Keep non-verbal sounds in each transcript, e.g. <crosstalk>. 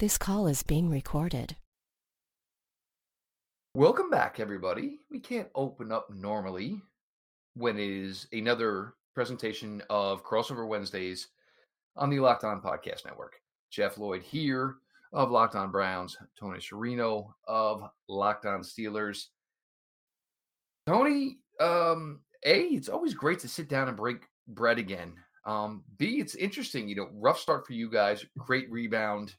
This call is being recorded. Welcome back, everybody. We can't open up normally when it is another presentation of Crossover Wednesdays on the Locked On Podcast Network. Jeff Lloyd here of Locked On Browns, Tony Sharino of Locked On Steelers. Tony, um, A, it's always great to sit down and break bread again. Um, B, it's interesting, you know, rough start for you guys, great rebound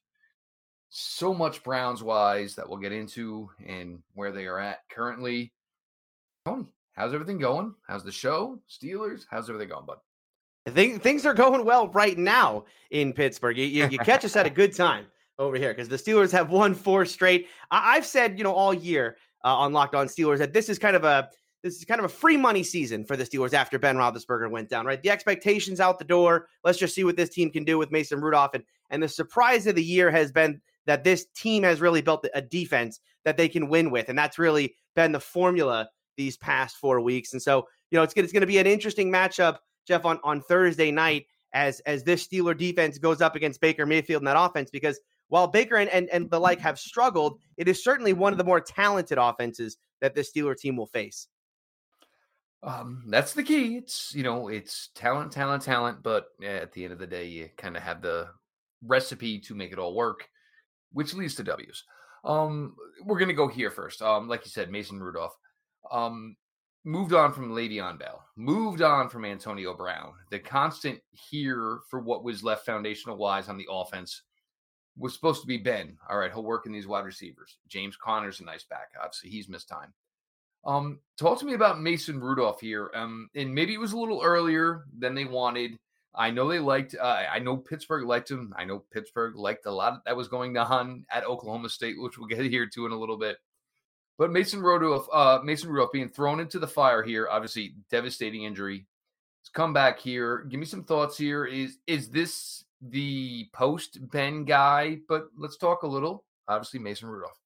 so much Browns wise that we'll get into and where they are at currently. Tony, how's everything going? How's the show? Steelers? How's everything going, bud? Think things are going well right now in Pittsburgh. You, you, you catch us at a good time over here because the Steelers have won four straight. I, have said, you know, all year uh, on Locked On Steelers that this is kind of a this is kind of a free money season for the Steelers after Ben Roethlisberger went down. Right, the expectations out the door. Let's just see what this team can do with Mason Rudolph, and and the surprise of the year has been that this team has really built a defense that they can win with. And that's really been the formula these past four weeks. And so, you know, it's, it's going to be an interesting matchup, Jeff, on, on Thursday night as as this Steeler defense goes up against Baker Mayfield in that offense because while Baker and, and, and the like have struggled, it is certainly one of the more talented offenses that this Steeler team will face. Um, that's the key. It's you know, it's talent, talent, talent, but at the end of the day, you kind of have the recipe to make it all work which leads to W's. Um, we're going to go here first. Um, like you said, Mason Rudolph um, moved on from Le'Veon Bell, moved on from Antonio Brown. The constant here for what was left foundational wise on the offense was supposed to be Ben. All right, he'll work in these wide receivers. James Conner's a nice back. Obviously, he's missed time. Um, talk to me about Mason Rudolph here. Um, and maybe it was a little earlier than they wanted. I know they liked. Uh, I know Pittsburgh liked him. I know Pittsburgh liked a lot that was going on at Oklahoma State, which we'll get here to in a little bit. But Mason Rudolph, uh, Mason Rudolph being thrown into the fire here, obviously devastating injury. He's come back here. Give me some thoughts here. Is is this the post Ben guy? But let's talk a little. Obviously, Mason Rudolph.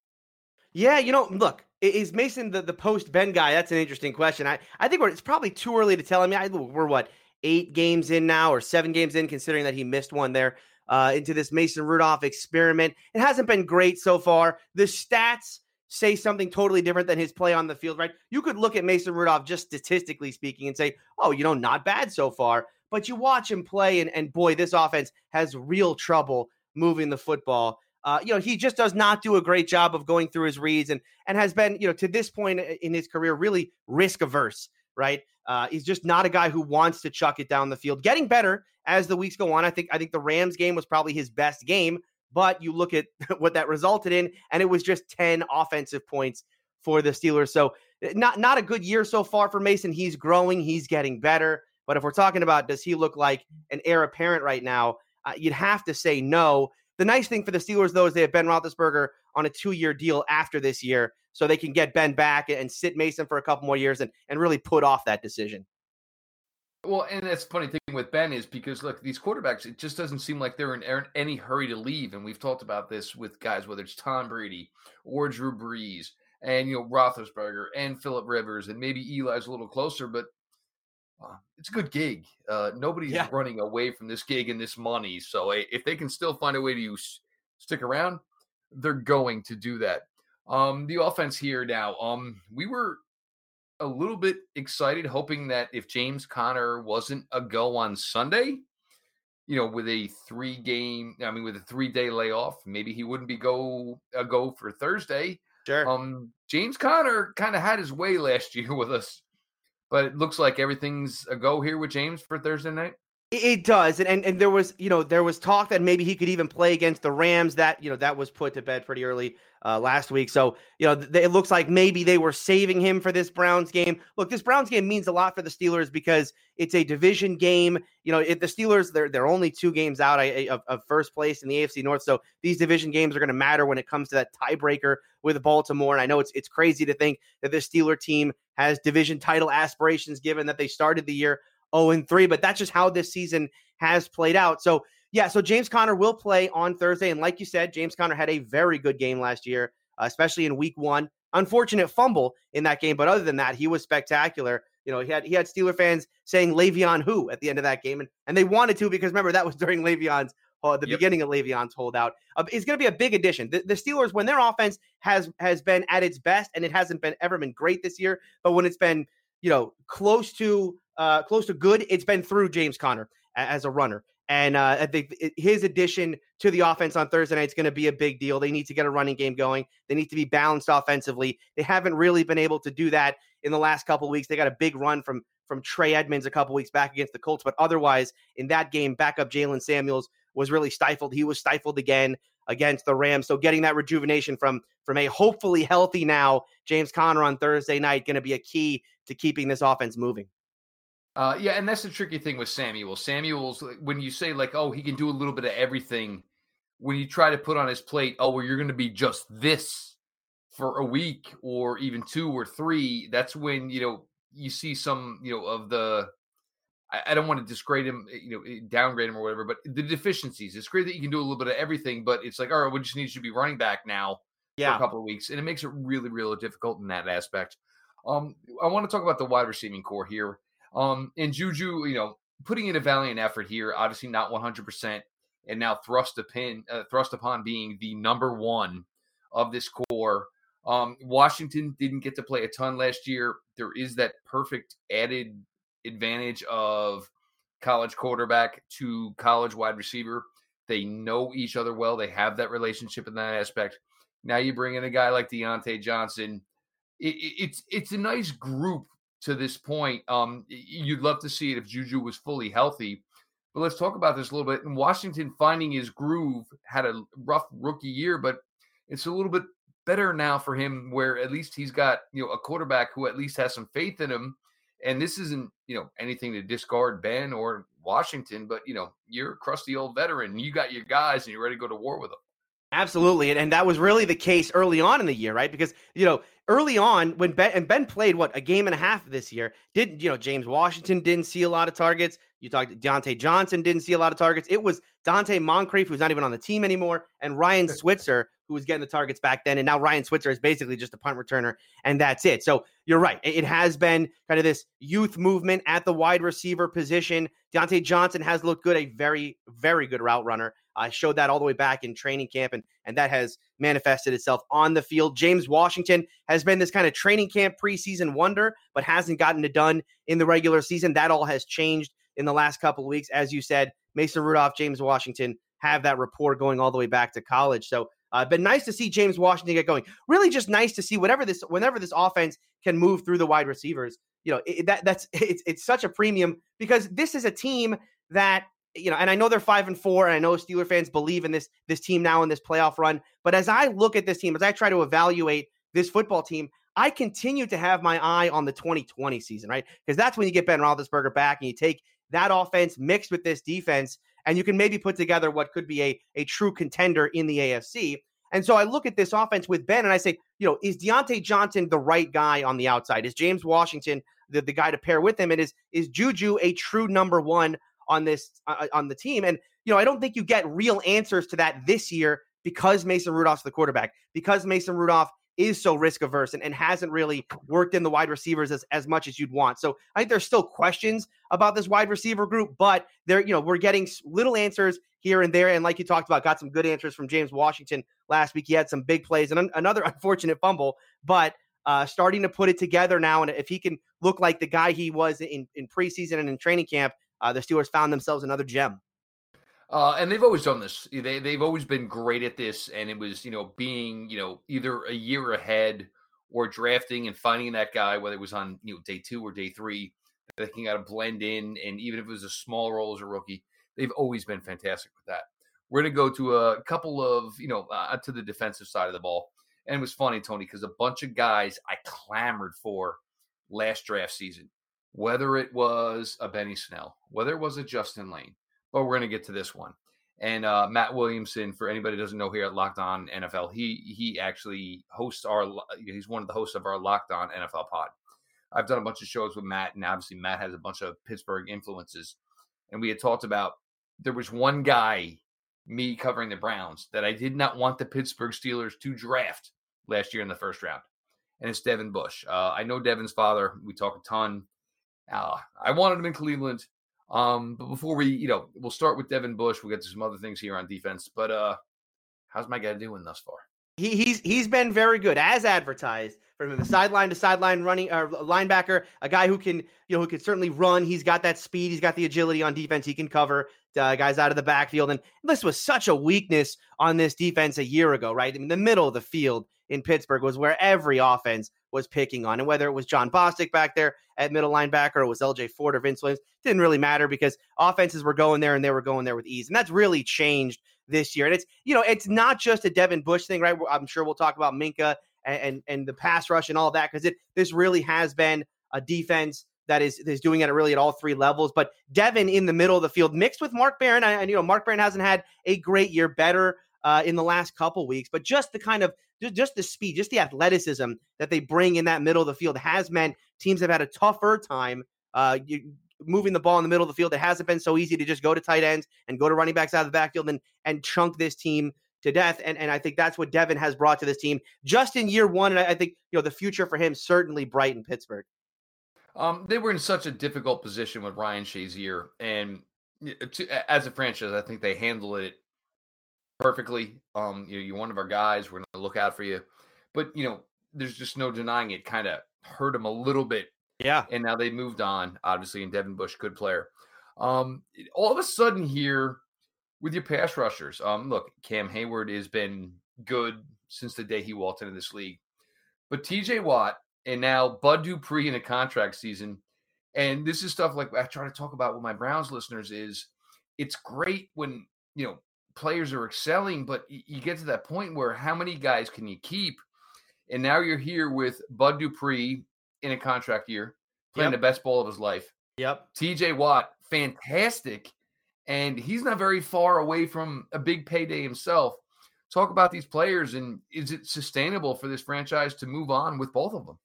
Yeah, you know, look, is Mason the, the post Ben guy? That's an interesting question. I, I think it's probably too early to tell. I mean, I, we're what eight games in now or seven games in, considering that he missed one there uh, into this Mason Rudolph experiment. It hasn't been great so far. The stats say something totally different than his play on the field, right? You could look at Mason Rudolph just statistically speaking and say, oh, you know, not bad so far. But you watch him play, and, and boy, this offense has real trouble moving the football. Uh, you know, he just does not do a great job of going through his reads and and has been, you know, to this point in his career, really risk averse right? Uh, he's just not a guy who wants to chuck it down the field. Getting better as the weeks go on. I think I think the Rams game was probably his best game, but you look at <laughs> what that resulted in, and it was just 10 offensive points for the Steelers. So eh, not not a good year so far for Mason. He's growing, he's getting better. But if we're talking about does he look like an heir apparent right now, uh, you'd have to say no. The nice thing for the Steelers, though, is they have Ben Roethlisberger on a two-year deal after this year, so they can get Ben back and sit Mason for a couple more years and, and really put off that decision. Well, and that's the funny thing with Ben is because look, these quarterbacks, it just doesn't seem like they're in, any hurry to leave. And we've talked about this with guys, whether it's Tom Brady or Drew Brees and you know Roethlisberger and Philip Rivers, and maybe Eli's a little closer, but uh, it's a good gig. Uh, nobody's yeah. running away from this gig and this money. So if they can still find a way to stick around, they're going to do that. Um, the offense here now. Um, we were a little bit excited, hoping that if James Conner wasn't a go on Sunday, you know, with a three game, I mean, with a three day layoff, maybe he wouldn't be go a go for Thursday. Sure. Um, James Conner kind of had his way last <laughs> year with us, but it looks like everything's a go here with James for Thursday night. It does, and, and and there was you know there was talk that maybe he could even play against the Rams. That you know that was put to bed pretty early uh, last week. So you know th- it looks like maybe they were saving him for this Browns game. Look, this Browns game means a lot for the Steelers because it's a division game. You know, if the Steelers they're they're only two games out of, of first place in the AFC North, so these division games are going to matter when it comes to that tiebreaker with Baltimore. And I know it's it's crazy to think that this Steeler team has division title aspirations, given that they started the year 0 and 3, but that's just how this season has played out. So, yeah, so James Conner will play on Thursday. And like you said, James Conner had a very good game last year, uh, especially in week one. Unfortunate fumble in that game, but other than that, he was spectacular. You know, he had he had Steeler fans saying Le'Veon who at the end of that game, and, and they wanted to because remember that was <laughs> during Le'Veon's uh, the Yep. beginning of Le'Veon's holdout, uh, is going to be a big addition. The, the Steelers, when their offense has has been at its best, and it hasn't been ever been great this year, but when it's been you know close to uh, close to good, it's been through James Conner as a runner. And uh, I think his addition to the offense on Thursday night is going to be a big deal. They need to get a running game going. They need to be balanced offensively. They haven't really been able to do that in the last couple weeks. They got a big run from from Trey Edmunds a couple weeks back against the Colts, but otherwise in that game, backup Jaylen Samuels was really stifled. He was stifled again against the Rams. So getting that rejuvenation from from a hopefully healthy now James Conner on Thursday night going to be a key to keeping this offense moving. Uh, yeah, and that's the tricky thing with Samuel. Samuel's when you say like, oh, he can do a little bit of everything. When you try to put on his plate, oh, well, you're going to be just this for a week or even two or three. That's when you know you see some you know of the. I, I don't want to disgrade him, eh, you know, eh, downgrade him or whatever, but the deficiencies. It's great that you can do a little bit of everything, but it's like, all right, we just need you to be running back now for a couple of weeks, and it makes it really, really difficult in that aspect. Um, I want to talk about the wide receiving core here. Um, and Juju, you know, putting in a valiant effort here, obviously not 100%, and now thrust upon, uh, thrust upon being the number one of this core. Um, Washington didn't get to play a ton last year. There is that perfect added advantage of college quarterback to college wide receiver. They know each other well. They have that relationship in that aspect. Now you bring in a guy like Diontae Johnson. It, it, it's it's a nice group to this point. Um, you'd love to see it if Juju was fully healthy. But let's talk about this a little bit. And Washington finding his groove had a rough rookie year, but it's a little bit better now for him where at least he's got, you know, a quarterback who at least has some faith in him. And this isn't, you know, anything to discard Ben or Washington, but you know, you're a crusty old veteran. You got your guys and you're ready to go to war with them. Absolutely, and, and that was really the case early on in the year, right? Because you know, early on when Ben and Ben played what a game and a half this year, didn't you know James Washington didn't see a lot of targets. You talked Diontae Johnson didn't see a lot of targets. It was Donte Moncrief, who's not even on the team anymore, and Ryan Switzer, who was getting the targets back then. And now Ryan Switzer is basically just a punt returner, and that's it. So you're right. It, it has been kind of this youth movement at the wide receiver position. Diontae Johnson has looked good, a very, very good route runner. I showed that all the way back in training camp, and and that has manifested itself on the field. James Washington has been this kind of training camp preseason wonder, but hasn't gotten it done in the regular season. That all has changed in the last couple of weeks, as you said. Mason Rudolph, James Washington have that rapport going all the way back to college. So uh, it's been nice to see James Washington get going. Really, just nice to see whatever this, whenever this offense can move through the wide receivers. You know it, that that's <laughs> it's it's such a premium because this is a team that you know, and I know they're five and four, and I know Steeler fans believe in this this team now in this playoff run. But as I look at this team, as I try to evaluate this football team, I continue to have my eye on the 2020 season, right? Because that's when you get Ben Roethlisberger back, and you take that offense mixed with this defense, and you can maybe put together what could be a a true contender in the AFC. And so I look at this offense with Ben, and I say, you know, is Diontae Johnson the right guy on the outside? Is James Washington the, the guy to pair with him? And is is Juju a true number one on this uh, on the team. And you know, I don't think you get real answers to that this year because Mason Rudolph's the quarterback, because Mason Rudolph is so risk averse and, and hasn't really worked in the wide receivers as, as much as you'd want. So I think there's still questions about this wide receiver group, but there, you know, we're getting little answers here and there. And like you talked about, got some good answers from James Washington last week. He had some big plays and an- another <laughs> unfortunate fumble, but uh, starting to put it together now. And if he can look like the guy he was in, in preseason and in training camp, uh, the Steelers found themselves another gem. Uh, and they've always done this. They they've always been great at this, and it was you know being you know either a year ahead or drafting and finding that guy, whether it was on you know day two or day three, that can kind of blend in, and even if it was a small role as a rookie, they've always been fantastic with that. We're gonna go to a couple of you know uh, to the defensive side of the ball, and it was funny, Tony, because a bunch of guys I clamored for last draft season, whether it was a Benny Snell, whether it was a Justin Layne but we're going to get to this one. And uh, Matt Williamson, for anybody who doesn't know here at Locked On NFL, he he actually hosts our he's one of the hosts of our Locked On NFL pod. I've done a bunch of shows with Matt, and obviously Matt has a bunch of Pittsburgh influences. And we had talked about there was one guy, me covering the Browns, that I did not want the Pittsburgh Steelers to draft last year in the first round, and it's Devin Bush. Uh, I know Devin's father. We talk a ton. Uh, I wanted him in Cleveland. Um, but before we, you know, we'll start with Devin Bush. We'll get to some other things here on defense. But uh how's my guy doing thus far? He, he's he's been very good as advertised from the sideline to sideline running uh, linebacker, a guy who can you know who can certainly run. He's got that speed. He's got the agility on defense. He can cover uh, guys out of the backfield. And this was such a weakness on this defense a year ago, right? I mean, the middle of the field in Pittsburgh was where every offense was picking on. And whether it was Jon Bostic back there at middle linebacker or it was LJ Fort or Vince Williams, didn't really matter because offenses were going there and they were going there with ease. And that's really changed this year. And it's, you know, it's not just a Devin Bush thing, right? I'm sure we'll talk about Minkah and and, and the pass rush and all that because it this really has been a defense that is is doing it really at all three levels. But Devin in the middle of the field, mixed with Mark Barron, and you know Mark Barron hasn't had a great year, better uh, in the last couple weeks, but just the kind of just, the speed, just the athleticism that they bring in that middle of the field has meant teams have had a tougher time uh, you, moving the ball in the middle of the field. It hasn't been so easy to just go to tight ends and go to running backs out of the backfield and and chunk this team to death. And and I think that's what Devin has brought to this team just in year one. And I, I think you know the future for him certainly bright in Pittsburgh. Um, they were in such a difficult position with Ryan Shazier, and to, as a franchise, I think they handled it perfectly. Um, you know, you're one of our guys. We're going to look out for you, but you know, there's just no denying it. Kind of hurt him a little bit. Yeah, and now they moved on, obviously, and Devin Bush, good player. Um, all of a sudden here with your pass rushers, um, look, Cam Hayward has been good since the day he walked into this league, but T.J. Watt and now Bud Dupree in a contract season. And this is stuff like I try to talk about with my Browns listeners is it's great when, you know, players are excelling, but you get to that point where how many guys can you keep? And now you're here with Bud Dupree in a contract year, playing yep. the best ball of his life. Yep. TJ Watt, fantastic. And he's not very far away from a big payday himself. Talk about these players and is it sustainable for this franchise to move on with both of them?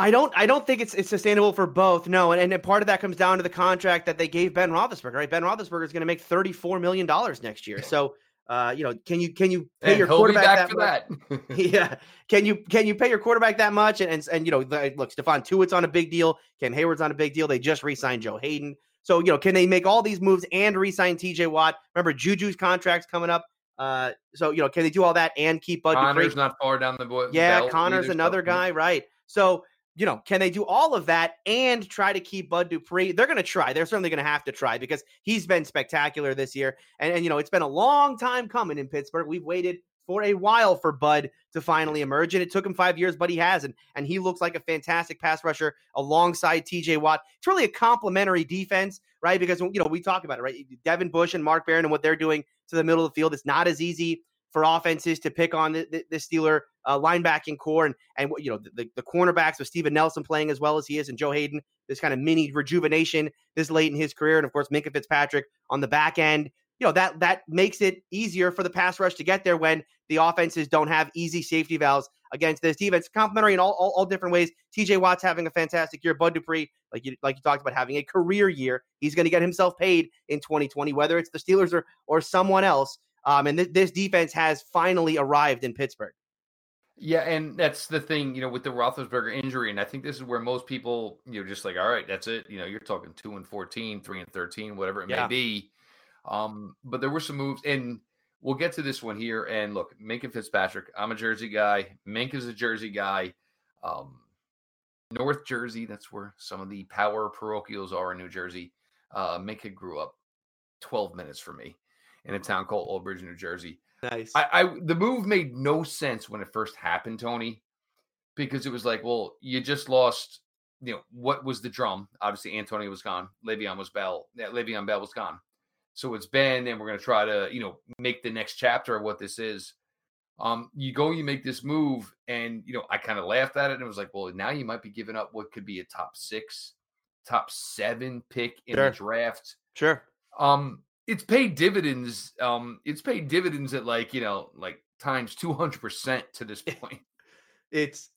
I don't I don't think it's it's sustainable for both. No, and, and part of that comes down to the contract that they gave Ben Roethlisberger. Right, Ben Roethlisberger is going to make thirty four million dollars next year. So, uh, you know, can you can you pay and your quarterback that much? That. <laughs> yeah, can you can you pay your quarterback that much? And and, and you know, look, Stephon Tuitt's on a big deal. Cam Hayward's on a big deal. They just re-signed Joe Haden. So, you know, can they make all these moves and re-sign T.J. Watt? Remember, Juju's contract's coming up. Uh, so you know, can they do all that and keep Bud? Conner's Dupree? not far down the boy. Yeah, Conner's another guy, right? So you know, can they do all of that and try to keep Bud Dupree? They're going to try. They're certainly going to have to try because he's been spectacular this year. And, and, you know, it's been a long time coming in Pittsburgh. We've waited for a while for Bud to finally emerge. And it took him five years, but he has. And, and he looks like a fantastic pass rusher alongside TJ Watt. It's really a complementary defense, right? Because, you know, we talk about it, right? Devin Bush and Mark Barron and what they're doing to the middle of the field. It's not as easy for offenses to pick on the, the, the Steeler uh, linebacking core and and you know the, the cornerbacks with Steven Nelson playing as well as he is and Joe Haden this kind of mini rejuvenation this late in his career and of course Minkah Fitzpatrick on the back end. You know that that makes it easier for the pass rush to get there when the offenses don't have easy safety valves against this defense. Complimentary in all, all, all different ways. TJ Watt's having a fantastic year. Bud Dupree like you like you talked about having a career year. He's going to get himself paid in 2020 whether it's the Steelers or or someone else um, and th- this defense has finally arrived in Pittsburgh. Yeah, and that's the thing, you know, with the Roethlisberger injury, and I think this is where most people, you know, just like, all right, that's it. You know, you're talking two and 14, three and 13, whatever it yeah. may be. Um, but there were some moves, and we'll get to this one here. And look, Minkah Fitzpatrick, I'm a Jersey guy. Mink is a Jersey guy. Um, North Jersey, that's where some of the power parochials are in New Jersey. Uh, Minkah grew up 12 minutes from me in a town called Old Bridge, New Jersey. Nice. I, I the move made no sense when it first happened, Tony, because it was like, well, you just lost. You know what was the drum? Obviously, Antonio was gone. Le'Veon was Bell. Yeah, Le'Veon Bell was gone. So it's Ben, and we're going to try to you know make the next chapter of what this is. Um, you go, you make this move, and you know I kind of laughed at it, and it was like, well, now you might be giving up what could be a top six, top seven pick in sure. the draft. Sure. Um, it's paid dividends. Um, it's paid dividends at like you know like times two hundred percent to this point. It's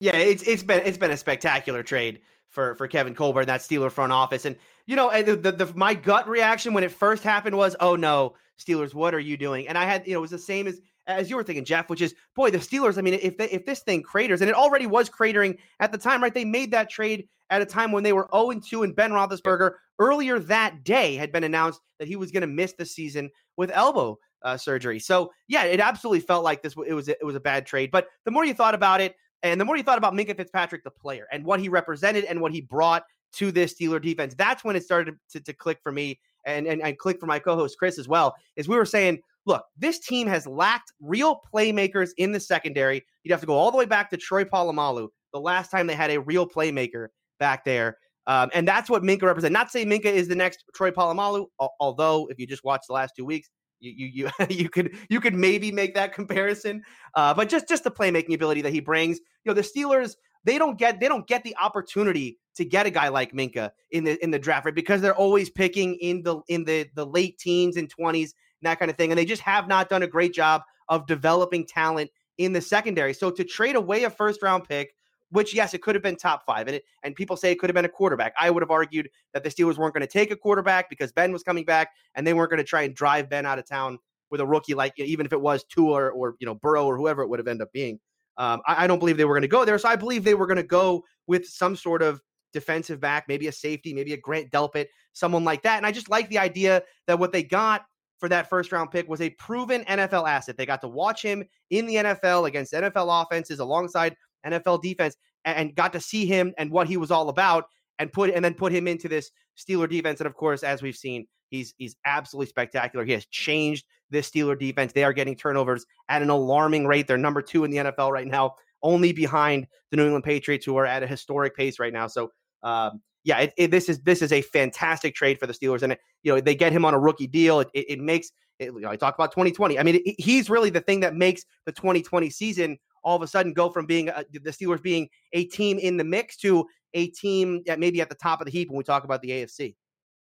yeah, it's it's been it's been a spectacular trade for for Kevin Colbert and that Steeler front office. And you know, the, the, the, my gut reaction when it first happened was, oh no, Steelers, what are you doing? And I had, you know, it was the same as as you were thinking, Jeff, which is, boy, the Steelers. I mean, if they, if this thing craters, and it already was cratering at the time, right? They made that trade at a time when they were 0 2, and Ben Roethlisberger earlier that day had been announced that he was going to miss the season with elbow uh, surgery. So yeah, it absolutely felt like this. It was it was a bad trade. But the more you thought about it, and the more you thought about Minkah Fitzpatrick, the player, and what he represented and what he brought to this Steeler defense, that's when it started to, to click for me and, and and click for my co-host Chris as well. Is we were saying, look, this team has lacked real playmakers in the secondary. You'd have to go all the way back to Troy Polamalu, the last time they had a real playmaker back there. Um, and that's what Minkah represents. Not say Minkah is the next Troy Polamalu, although if you just watch the last two weeks, you you you, <laughs> you could you could maybe make that comparison. Uh, but just just the playmaking ability that he brings. You know, the Steelers they don't get they don't get the opportunity to get a guy like Minkah in the in the draft right because they're always picking in the in the the late teens and 20s and that kind of thing and they just have not done a great job of developing talent in the secondary. So to trade away a first round pick which yes, it could have been top five, and it, and people say it could have been a quarterback. I would have argued that the Steelers weren't going to take a quarterback because Ben was coming back, and they weren't going to try and drive Ben out of town with a rookie like even if it was Tua or, or you know Burrow or whoever it would have ended up being. Um, I, I, don't believe they were going to go there, so I believe they were going to go with some sort of defensive back, maybe a safety, maybe a Grant Delpit, someone like that. And I just like the idea that what they got for that first round pick was a proven NFL asset. They got to watch him in the NFL against NFL offenses alongside NFL defense and, got to see him and what he was all about and put and then put him into this Steeler defense. And of course, as we've seen, he's he's absolutely spectacular. He has changed this Steeler defense. They are getting turnovers at an alarming rate. They're number two in the NFL right now, only behind the New England Patriots, who are at a historic pace right now. So um, yeah, it, it, this is this is a fantastic trade for the Steelers, and it, you know they get him on a rookie deal. It, it makes it, you know, I talk about 2020. I mean, he's really the thing that makes the 2020 season all of a sudden go from being a, the Steelers being a team in the mix to a team that maybe at the top of the heap when we talk about the AFC.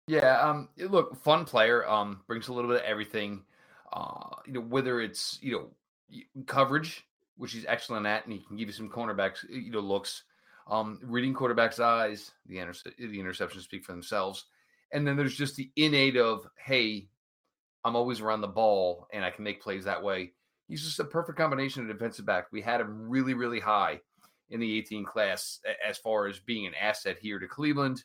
Yeah, um, look, fun player. Um, brings a little bit of everything. Uh, you know, whether it's you know coverage, which he's excellent at, and he can give you some cornerbacks, you know, looks. Um, reading quarterbacks' eyes, the interce- the interceptions speak for themselves, and then there's just the innate of, hey, I'm always around the ball and I can make plays that way he's just a perfect combination of defensive back. We had him really, really high in the 18 class as far as being an asset here to Cleveland.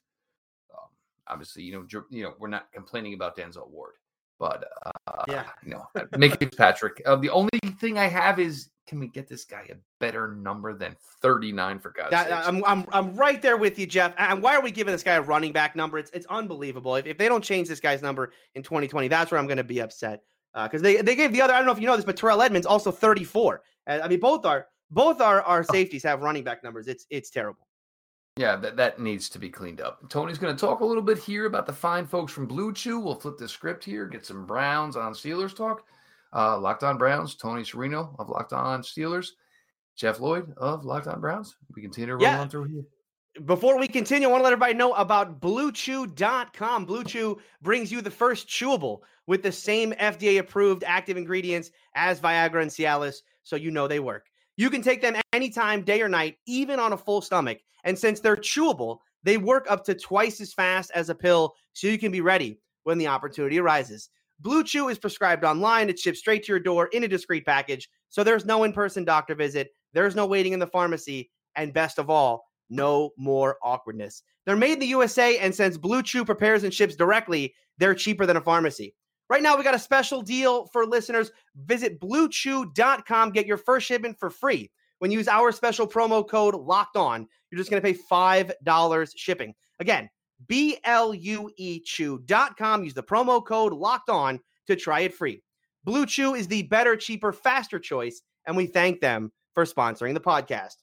Um, obviously, you know, you know, we're not complaining about Denzel Ward, but uh, yeah, <laughs> you know, Minkah Fitzpatrick. Uh, the only thing I have is, can we get this guy a better number than 39 for God's sake? I'm, I'm, I'm right there with you, Jeff. And why are we giving this guy a running back number? It's, it's unbelievable. If, if they don't change this guy's number in 2020, that's where I'm going to be upset because uh, they they gave the other. I don't know if you know this, but Terrell Edmunds also 34. Uh, I mean, both are both our our safeties have running back numbers. It's it's terrible. Yeah, that, that needs to be cleaned up. Tony's going to talk a little bit here about the fine folks from Blue Chew. We'll flip the script here, get some Browns on Steelers talk. Uh, Locked On Browns, Tony Serino of Locked On Steelers, Jeff Lloyd of Locked On Browns. We continue to roll yeah. on through here before we continue, I want to let everybody know about BlueChew.com. Blue Chew brings you the first chewable with the same FDA approved active ingredients as Viagra and Cialis, so you know they work. You can take them anytime, day or night, even on a full stomach. And since they're chewable, they work up to twice as fast as a pill, so you can be ready when the opportunity arises. Blue Chew is prescribed online. It ships straight to your door in a discreet package. So there's no in person doctor visit, there's no waiting in the pharmacy. And best of all, no more awkwardness. They're made in the USA, and since Blue Chew prepares and ships directly, they're cheaper than a pharmacy. Right now, we got a special deal for listeners. Visit bluechew.com, get your first shipment for free. When you use our special promo code locked on, you're just going to pay $5 shipping. Again, B L U E chew.com. Use the promo code locked on to try it free. Blue Chew is the better, cheaper, faster choice, and we thank them for sponsoring the podcast.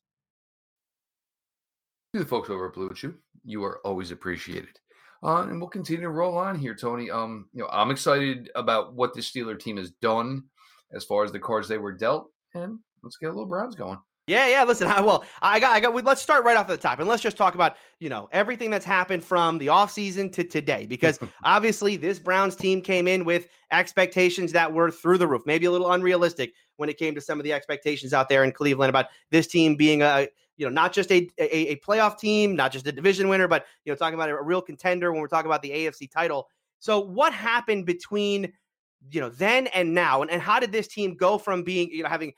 To the folks over at Blue Chew, you are always appreciated. Uh, and we'll continue to roll on here, Tony. Um, you know, I'm excited about what the Steeler team has done as far as the cards they were dealt, and let's get a little Browns going. Yeah, yeah. Listen, <laughs> I, well, I got, I got. Let's start right off at the top, and let's just talk about you know everything that's happened from the offseason to today, because <laughs> obviously this Browns team came in with expectations that were through the roof, maybe a little unrealistic when it came to some of the expectations out there in Cleveland about this team being a you know, not just a, a, a playoff team, not just a division winner, but you know, talking about a real contender when we're talking about the AFC title. So, what happened between you know, then and now? And, and how did this team go from being, you know, having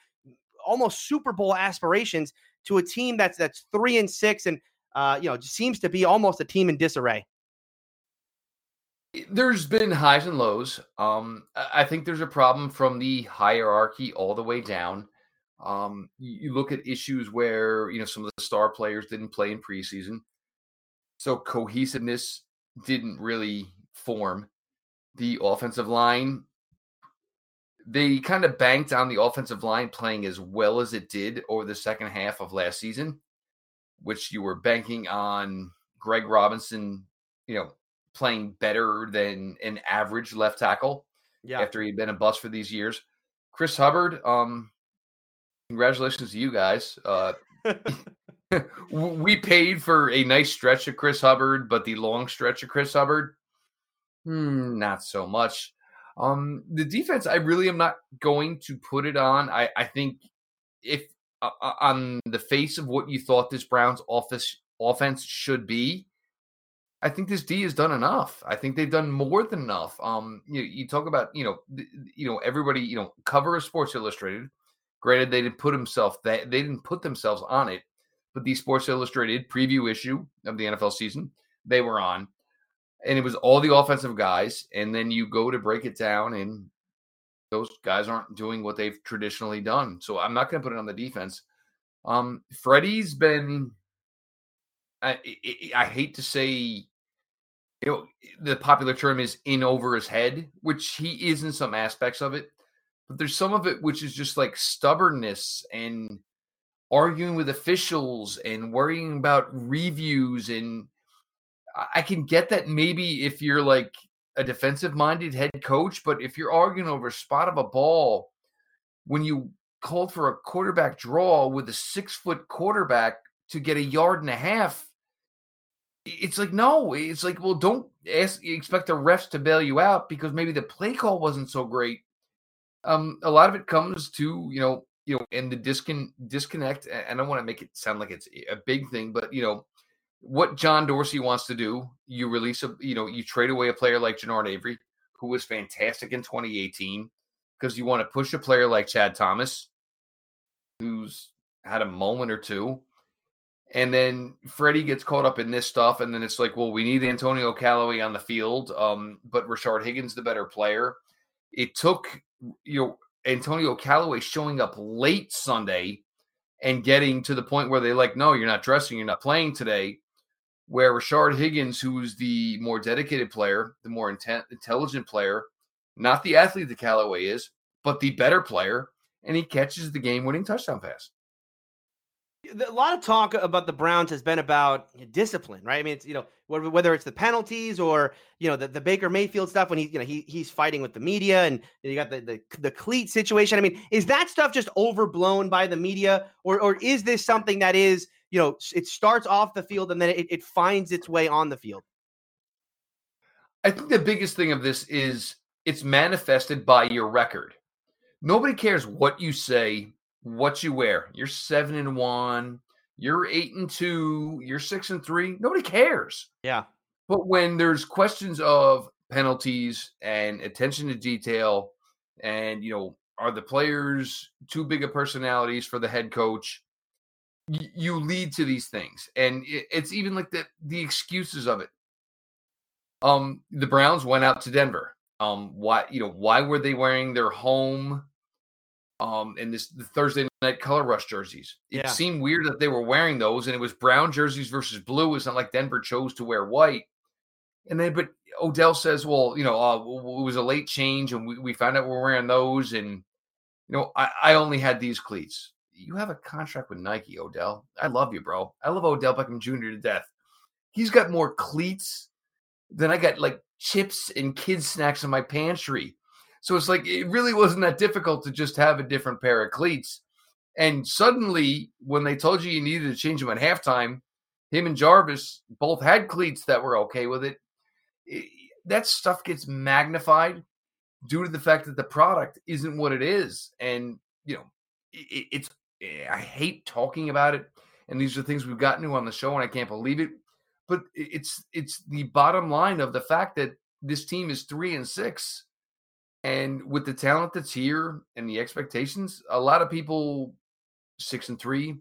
almost Super Bowl aspirations to a team that's that's three and six and uh, you know, just seems to be almost a team in disarray? There's been highs and lows. Um, I think there's a problem from the hierarchy all the way down. Um, you, look at issues where you know some of the star players didn't play in preseason, so cohesiveness didn't really form. The offensive line, they kind of banked on the offensive line playing as well as it did over the second half of last season, which you were banking on Greg Robinson, you know, playing better than an average left tackle Yeah. after he'd been a bust for these years. Chris Hubbard, um, congratulations to you guys. Uh, <laughs> <laughs> we paid for a nice stretch of Chris Hubbard, but the long stretch of Chris Hubbard, hmm, not so much. Um, the defense, I really am not going to put it on. I, I think if uh, uh, on the face of what you thought this Browns office offense should be, I think this D has done enough. I think they've done more than enough. Um, you, you talk about you know th- you know everybody you know cover of Sports Illustrated. Granted, they didn't put himself that they didn't put themselves on it, but the Sports Illustrated preview issue of the NFL season they were on, and it was all the offensive guys. And then you go to break it down, and those guys aren't doing what they've traditionally done. So I'm not going to put it on the defense. Um, Freddie's been I, I, I hate to say, you know, the popular term is in over his head, which he is in some aspects of it. But there's some of it which is just like stubbornness and arguing with officials and worrying about reviews. And I- can get that maybe if you're like a defensive minded head coach, but if you're arguing over a spot of a ball when you called for a quarterback draw with a six foot quarterback to get a yard and a half, it's like no it's like well don't ask expect the refs to bail you out because maybe the play call wasn't so great um a lot of it comes to you know you know and the discon disconnect and i don't want to make it sound like it's a big thing but you know what john dorsey wants to do you release a you know you trade away a player like Genard Avery who was fantastic in 2018 because you want to push a player like chad thomas who's had a moment or two and then Freddie gets caught up in this stuff, and then it's like, well, we need Antonio Callaway on the field, um, but Rashard Higgins the better player. It took you know Antonio Callaway showing up late Sunday and getting to the point where they like, no, you're not dressing, you're not playing today. Where Rashard Higgins, who's the more dedicated player, the more intent, intelligent player, not the athlete that Callaway is, but the better player, and he catches the game-winning touchdown pass a lot of talk about the Browns has been about discipline, right? I mean, it's you know whether it's the penalties or you know the, the Baker Mayfield stuff when he you know he he's fighting with the media and you got the, the the cleat situation. I mean, is that stuff just overblown by the media, or or is this something that is you know it starts off the field and then it, it finds its way on the field? I think the biggest thing of this is it's manifested by your record. Nobody cares what you say what you wear. You're seven and one, you're eight and two, you're six and three. Nobody cares. Yeah. But when there's questions of penalties and attention to detail, and you know, are the players too big of personalities for the head coach? Y- you lead to these things, and it, it's even like the the excuses of it. Um, the Browns went out to Denver. Um, why you know why were they wearing their home um and this the Thursday night color rush jerseys. It Yeah. seemed weird that they were wearing those and it was brown jerseys versus blue. It's not like Denver chose to wear white. And then but Odell says, well, you know, uh, it was a late change and we, we found out we're wearing those and you know, I, I only had these cleats. You have a contract with Nike, Odell. I love you, bro. I love Odell Beckham Jr. to death. He's got more cleats than I got like chips and kids snacks in my pantry. So it's like it really wasn't that difficult to just have a different pair of cleats. And suddenly, when they told you you needed to change them at halftime, him and Jarvis both had cleats that were okay with it. That stuff gets magnified due to the fact that the product isn't what it is. And, you know, it, it's, eh, I hate talking about it. And these are things we've gotten to on the show, and I can't believe it. But it's it's the bottom line of the fact that this team is three and six And with the talent that's here and the expectations, a lot of people six and three,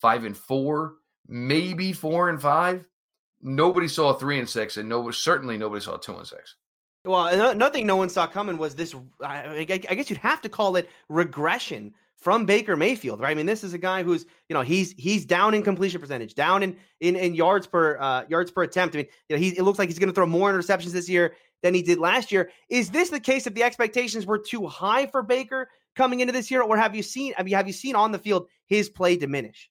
five and four, maybe four and five. Nobody saw three and six, and nobody certainly nobody saw two and six. Well, another thing no one saw coming was this. I, I guess you'd have to call it regression from Baker Mayfield, right? I mean, this is a guy who's you know he's he's down in completion percentage, down in in, in yards per uh, yards per attempt. I mean, you know, he it looks like he's going to throw more interceptions this year than he did last year. Is this the case if the expectations were too high for Baker coming into this year, or have you seen have you have you seen on the field his play diminish?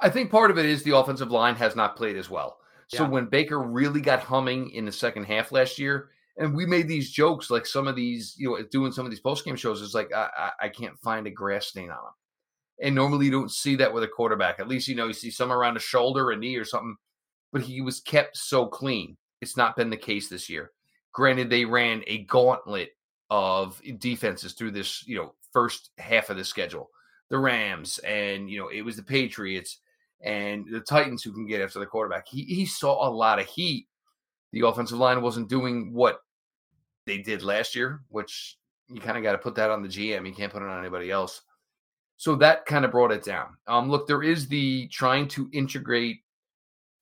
I think part of it is the offensive line has not played as well. So Yeah. when Baker really got humming in the second half last year, and we made these jokes like some of these, you know, doing some of these post game shows, it's like I, I, I can't find a grass stain on him. And normally you don't see that with a quarterback. At least you know you see some around the shoulder, a knee, or something. But he was kept so clean. It's not been the case this year. Granted, they ran a gauntlet of defenses through this, you know, first half of the schedule. The Rams and you know it was the Patriots and the Titans who can get after the quarterback. He he saw a lot of heat. The offensive line wasn't doing what they did last year, which you kind of got to put that on the GM. You can't put it on anybody else. So that kind of brought it down. Um, look, there is the trying to integrate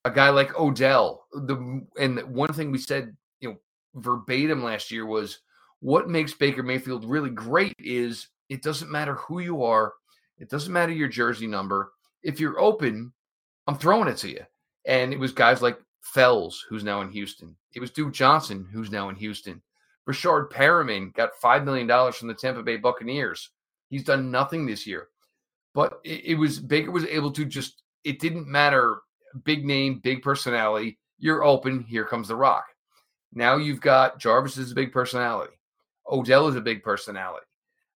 a guy like Odell. The and one thing we said, you know, verbatim last year was what makes Baker Mayfield really great is it doesn't matter who you are, it doesn't matter your jersey number. If you're open, I'm throwing it to you. And it was guys like Fells, who's now in Houston. It was Duke Johnson, who's now in Houston. Breshad Perriman got $5 million from the Tampa Bay Buccaneers. He's done nothing this year. But it, it was Baker was able to just, it didn't matter big name, big personality. You're open. Here comes the rock. Now you've got Jarvis is a big personality. Odell is a big personality.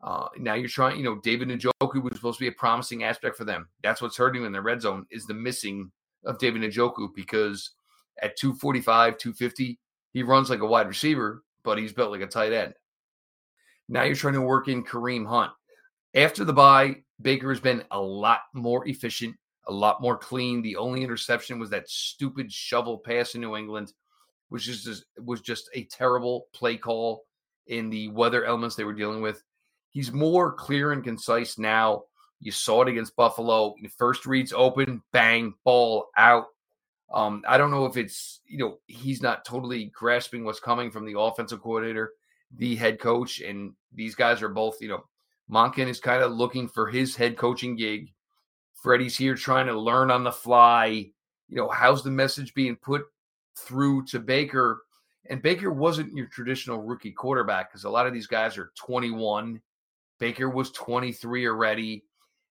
Uh, now you're trying, you know, David Njoku was supposed to be a promising aspect for them. That's what's hurting them in the red zone is the missing of David Njoku because at 245, 250, he runs like a wide receiver, but he's built like a tight end. Now you're trying to work in Kareem Hunt. After the bye, Baker has been a lot more efficient, a lot more clean. The only interception was that stupid shovel pass in New England, which is just, was just a terrible play call in the weather elements they were dealing with. He's more clear and concise now. You saw it against Buffalo. First reads open, bang, ball out. Um, I don't know if it's you know he's not totally grasping what's coming from the offensive coordinator, the head coach, and these guys are both you know Monken is kind of looking for his head coaching gig. Freddie's here trying to learn on the fly. You know how's the message being put through to Baker, and Baker wasn't your traditional rookie quarterback because a lot of these guys are 21. Baker was 23 already,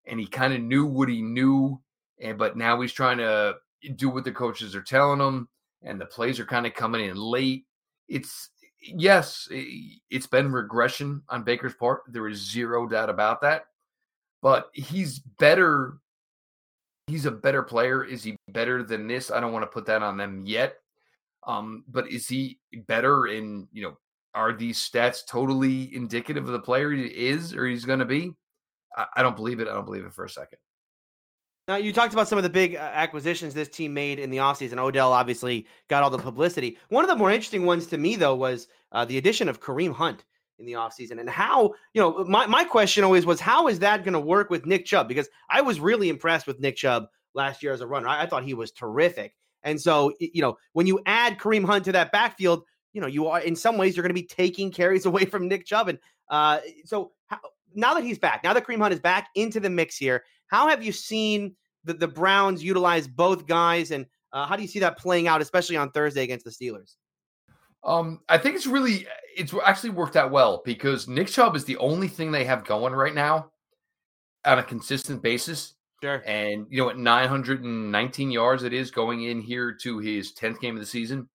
and he kind of knew what he knew, and but now he's trying to do what the coaches are telling him, and the plays are kind of coming in late. It's yes, it's been regression on Baker's part. There is zero doubt about that. But he's better. He's a better player. Is he better than this? I don't want to put that on them yet. Um, but is he better in, you know, are these stats totally indicative of the player he is or he's going to be? I, I don't believe it. I don't believe it for a second. Now, you talked about some of the big uh, acquisitions this team made in the offseason. Odell obviously got all the publicity. One of the more interesting ones to me, though, was uh, the addition of Kareem Hunt in the offseason. And how, you know, my, my question always was, how is that going to work with Nick Chubb? Because I was really impressed with Nick Chubb last year as a runner. I, I thought he was terrific. And so, you know, when you add Kareem Hunt to that backfield, you know, you are in some ways you're going to be taking carries <laughs> away from Nick Chubb. And uh, so how, now that he's back, now that Kareem Hunt is back into the mix here, how have you seen the, the Browns utilize both guys, and uh, how do you see that playing out, especially on Thursday against the Steelers? Um, I think it's really it's actually worked out well because Nick Chubb is the only thing they have going right now on a consistent basis. Sure. And you know, at 919 yards, it is going in here to his 10th game of the season.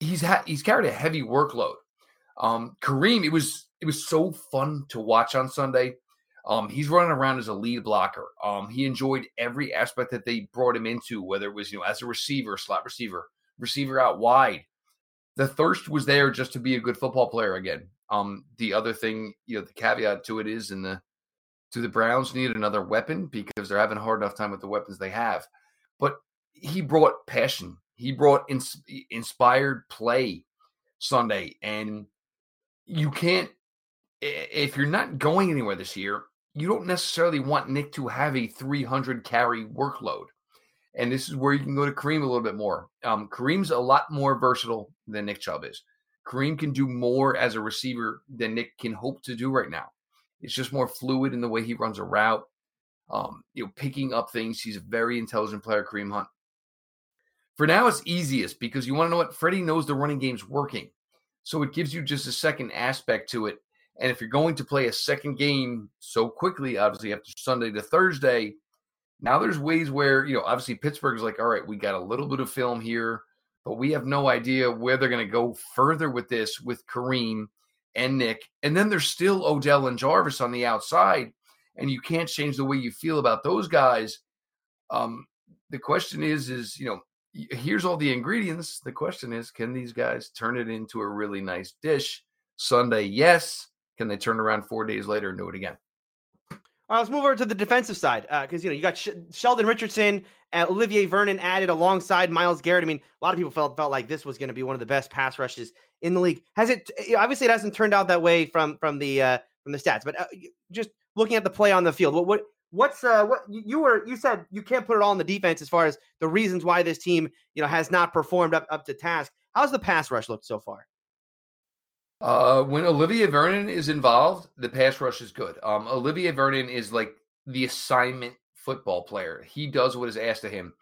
He's had he's carried a heavy workload. Um, Kareem, it was it was so fun to watch on Sunday. Um, he's running around as a lead blocker. Um, he enjoyed every aspect that they brought him into, whether it was you know as a receiver, slot receiver, receiver out wide. The thirst was there just to be a good football player again. Um, the other thing, you know, the caveat to it is in the do the Browns need another weapon because they're having a hard enough time with the weapons they have. But he brought passion. He brought ins- inspired play Sunday, and you can't if you're not going anywhere this year, you don't necessarily want Nick to have a 300 carry workload. And this is where you can go to Kareem a little bit more. Um, Kareem's a lot more versatile than Nick Chubb is. Kareem can do more as a receiver than Nick can hope to do right now. It's just more fluid in the way he runs a route. Um, you know, picking up things. He's a very intelligent player, Kareem Hunt. For now, it's easiest because you want to know what Freddie knows the running game's working. So it gives you just a second aspect to it. And if you're going to play a second game so quickly, obviously after Sunday to Thursday, now there's ways where, you know, obviously Pittsburgh's like, all right, we got a little bit of film here, but we have no idea where they're going to go further with this with Kareem and Nick. And then there's still Odell and Jarvis on the outside, and you can't change the way you feel about those guys. Um, the question is, is, you know, here's all the ingredients. The question is, can these guys turn it into a really nice dish? Sunday, yes. Can they turn around four days later and do it again? All right, let's move over to the defensive side because uh, you know you got Sh- Sheldon Richardson, uh, Olivier Vernon added alongside Myles Garrett. I mean, a lot of people felt felt like this was going to be one of the best pass rushes in the league. Has it? Obviously, it hasn't turned out that way from from the uh, from the stats, but uh, just looking at the play on the field, what what what's uh what you were you said you can't put it all on the defense as far as the reasons why this team you know has not performed up up to task. How's the pass rush looked so far? Uh, when Olivier Vernon is involved, the pass rush is good. Um, Olivier Vernon is like the assignment football player. He does what is asked of him.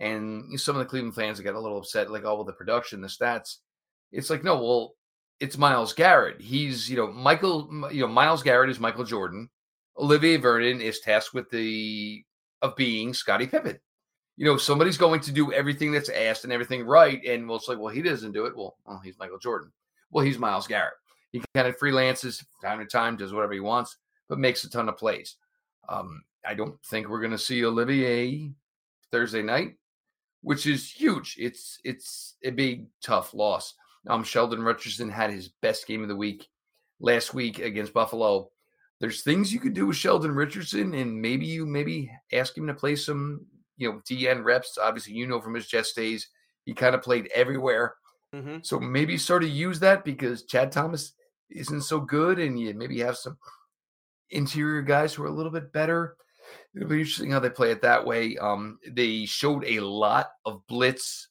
And some of the Cleveland fans get a little upset, like, oh, well, the production, the stats. It's like, no, well, it's Myles Garrett. He's, you know, Michael, you know, Myles Garrett is Michael Jordan. Olivier Vernon is tasked with the of being Scottie Pippen. You know, somebody's going to do everything that's asked and everything right, and we'll say, well, he doesn't do it. Well, well, he's Michael Jordan. Well, he's Myles Garrett. He kind of freelances time to time, does whatever he wants, but makes a ton of plays. Um, I don't think we're going to see Olivier Thursday night, which is huge. It's it's a big tough loss. Um, Sheldon Richardson had his best game of the week last week against Buffalo. There's things you could do with Sheldon Richardson, and maybe you maybe ask him to play some, you know, DN reps. Obviously, you know from his Jets days, he kind of played everywhere. Mm-hmm. So maybe start to use that because Chad Thomas isn't so good, and you maybe have some interior guys who are a little bit better. It'll be interesting how they play it that way. Um, they showed a lot of blitz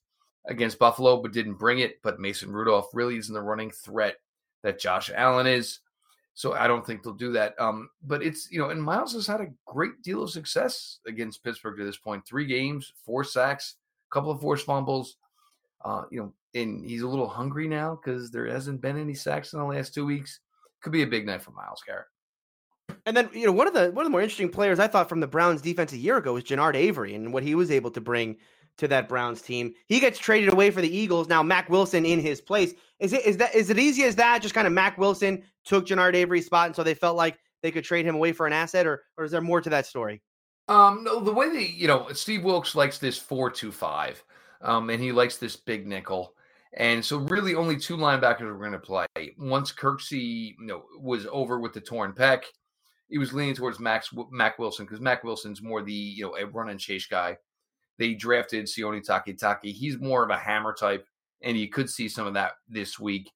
against Buffalo, but didn't bring it. But Mason Rudolph really isn't the running threat that Josh Allen is. So I don't think they'll do that. Um, but it's you know, and Myles has had a great deal of success against Pittsburgh to this point. Three games, four sacks, a couple of forced fumbles. Uh, you know, and he's a little hungry now because there hasn't been any sacks in the last two weeks. Could be a big night for Myles Garrett. And then you know one of the one of the more interesting players I thought from the Browns defense a year ago was Genard Avery and what he was able to bring to that Browns team. He gets traded away for the Eagles. Now Mack Wilson in his place. Is it is that is it easy as that? Just kind of Mack Wilson took Genard Avery's spot, and so they felt like they could trade him away for an asset, or or is there more to that story? Um, no, the way they you know Steve Wilks likes this four two five, um, and he likes this big nickel. And so, really, only two linebackers were going to play. Once Kirksey, you know, was over with the torn pec, he was leaning towards Max Mack Wilson because Mack Wilson's more the you know a run and chase guy. They drafted Sione Takitaki. He's more of a hammer type, and you could see some of that this week.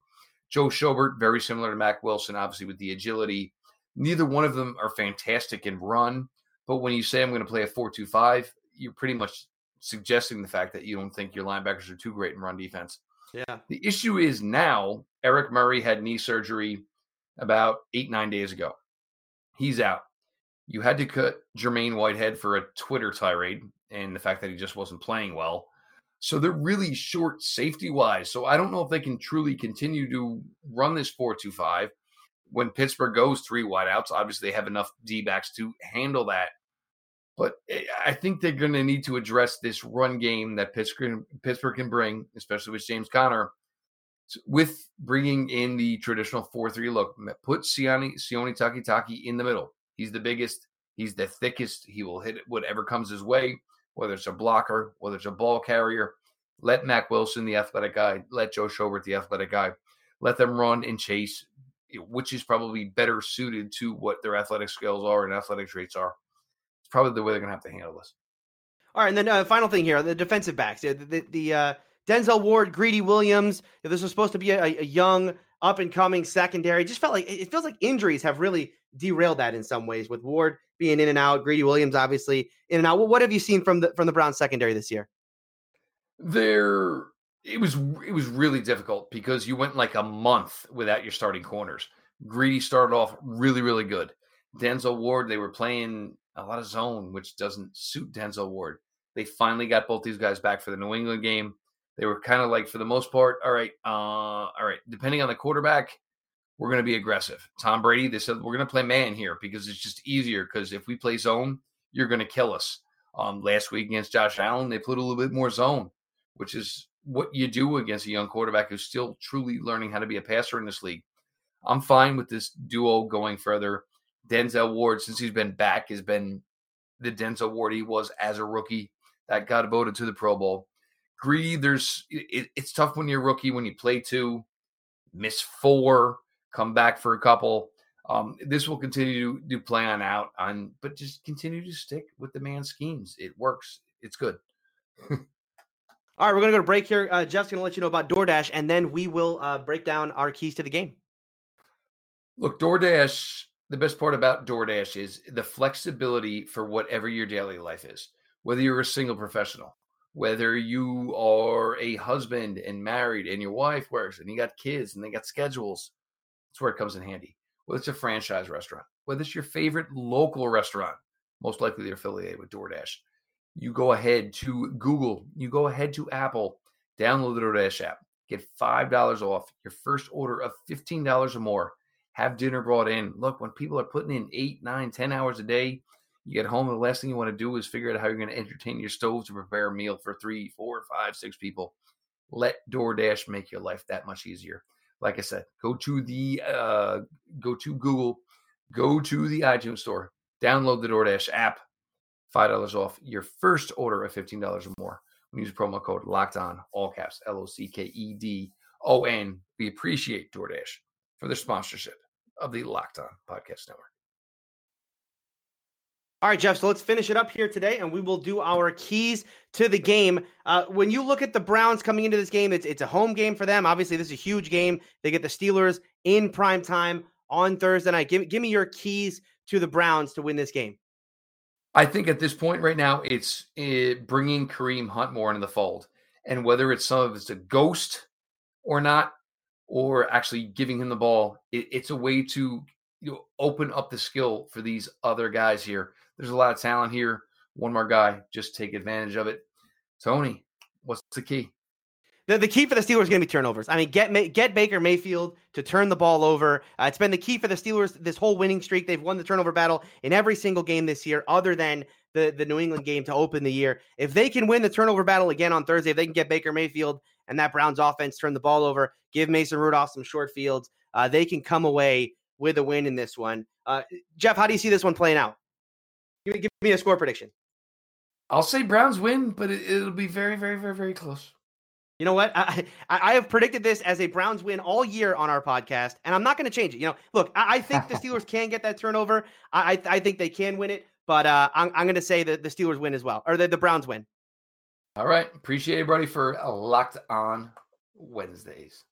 Joe Schobert, very similar to Mack Wilson, obviously with the agility. Neither one of them are fantastic in run, but when you say I'm going to play a four-two-five, you're pretty much suggesting the fact that you don't think your linebackers are too great in run defense. Yeah. The issue is now Eric Murray had knee surgery about eight, nine days ago. He's out. You had to cut Jermaine Whitehead for a Twitter tirade and the fact that he just wasn't playing well. So they're really short safety wise. So I don't know if they can truly continue to run this 4 2 5. When Pittsburgh goes three wideouts, obviously they have enough D backs to handle that. But eh, I think they're going to need to address this run game that Pittsburgh, Pittsburgh can bring, especially with James Conner, with bringing in the traditional 4 3 look. Put Sione, Sione Takitaki in the middle. He's the biggest, he's the thickest. He will hit whatever comes his way, whether it's a blocker, whether it's a ball carrier. Let Mack Wilson, the athletic guy, let Joe Schobert, the athletic guy, let them run and chase, which is probably better suited to what their athletic skills are and athletic traits are probably the way they're going to have to handle this. All right, and then uh, final thing here: the defensive backs. The the, the uh, Denzel Ward, Greedy Williams. This was supposed to be a, a young up and coming secondary. Just felt like it feels like injuries have really derailed that in some ways with Ward being in and out, Greedy Williams obviously in and out. Well, what have you seen from the from the Browns secondary this year? There it was it was really difficult because you went like a month without your starting corners. Greedy started off really really good. Denzel Ward they were playing a lot of zone, which doesn't suit Denzel Ward. They finally got both these guys back for the New England game. They were kind of like, for the most part, all right, uh, all right. Depending on the quarterback, we're going to be aggressive. Tom Brady, they said we're going to play man here because it's just easier. Because if we play zone, you're going to kill us. Um, last week against Josh Allen, they put a little bit more zone, which is what you do against a young quarterback who's still truly learning how to be a passer in this league. I'm fine with this duo going further. Denzel Ward, since he's been back, has been the Denzel Ward he was as a rookie that got voted to the Pro Bowl. Greedy, there's it, it's tough when you're a rookie when you play two, miss four, come back for a couple. Um, this will continue to, to play on out on, but just continue to stick with the man schemes. It works. It's good. <laughs> All right, we're gonna go to break here. Uh, Jeff's gonna let you know about DoorDash, and then we will uh, break down our keys to the game. Look, DoorDash. The best part about DoorDash is the flexibility for whatever your daily life is. Whether you're a single professional, whether you are a husband and married, and your wife works, and you got kids, and they got schedules. That's where it comes in handy. Whether it's a franchise restaurant, whether it's your favorite local restaurant, most likely they're affiliated with DoorDash you go ahead to Google, you go ahead to Apple, download the DoorDash app, get $5 off your first order of $15 or more. Have dinner brought in. Look, when people are putting in eight, nine, ten hours a day, you get home, the last thing you want to do is figure out how you're going to entertain your stove to prepare a meal for three, four, five, six people. Let DoorDash make your life that much easier. Like I said, go to the uh, go to Google, go to the iTunes store, download the DoorDash app, $5 off your first order of $15 or more when use promo code locked on, all caps, L O C K E D O N. We appreciate DoorDash for their sponsorship of the Locked On Podcast Network. All right, Jeff. So let's finish it up here today, and we will do our keys to the game. Uh, when you look at the Browns coming into this game, it's it's a home game for them. Obviously, this is a huge game. They get the Steelers in prime time on Thursday night. Give give me your keys to the Browns to win this game. I think at this point right now, it's it, eh, bringing Kareem Hunt more into the fold, and whether it's some of it's a ghost or not, or actually giving him the ball, it, it's a way to you know, open up the skill for these other guys here. There's a lot of talent here. One more guy, just take advantage of it. Tony, what's the key? The, the key for the Steelers is going to be turnovers. I mean, get get Baker Mayfield to turn the ball over. Uh, it's been the key for the Steelers this whole winning streak. They've won the turnover battle in every single game this year, other than the the New England game to open the year. If they can win the turnover battle again on Thursday, if they can get Baker Mayfield and that Browns offense turn the ball over, give Mason Rudolph some short fields, uh, they can come away with a win in this one. Uh, Jeff, how do you see this one playing out? Give, give me a score prediction. I'll say Browns win, but it, it'll be very, very, very, very close. You know what? <laughs> I, I have predicted this as a Browns win all year on our podcast, and I'm not going to change it. You know, look, I, I think the <laughs> Steelers can get that turnover. I, I, I think they can win it, but uh, I'm, I'm going to say that the Steelers win as well, or the, the Browns win. All right. Appreciate everybody for locked on Wednesdays.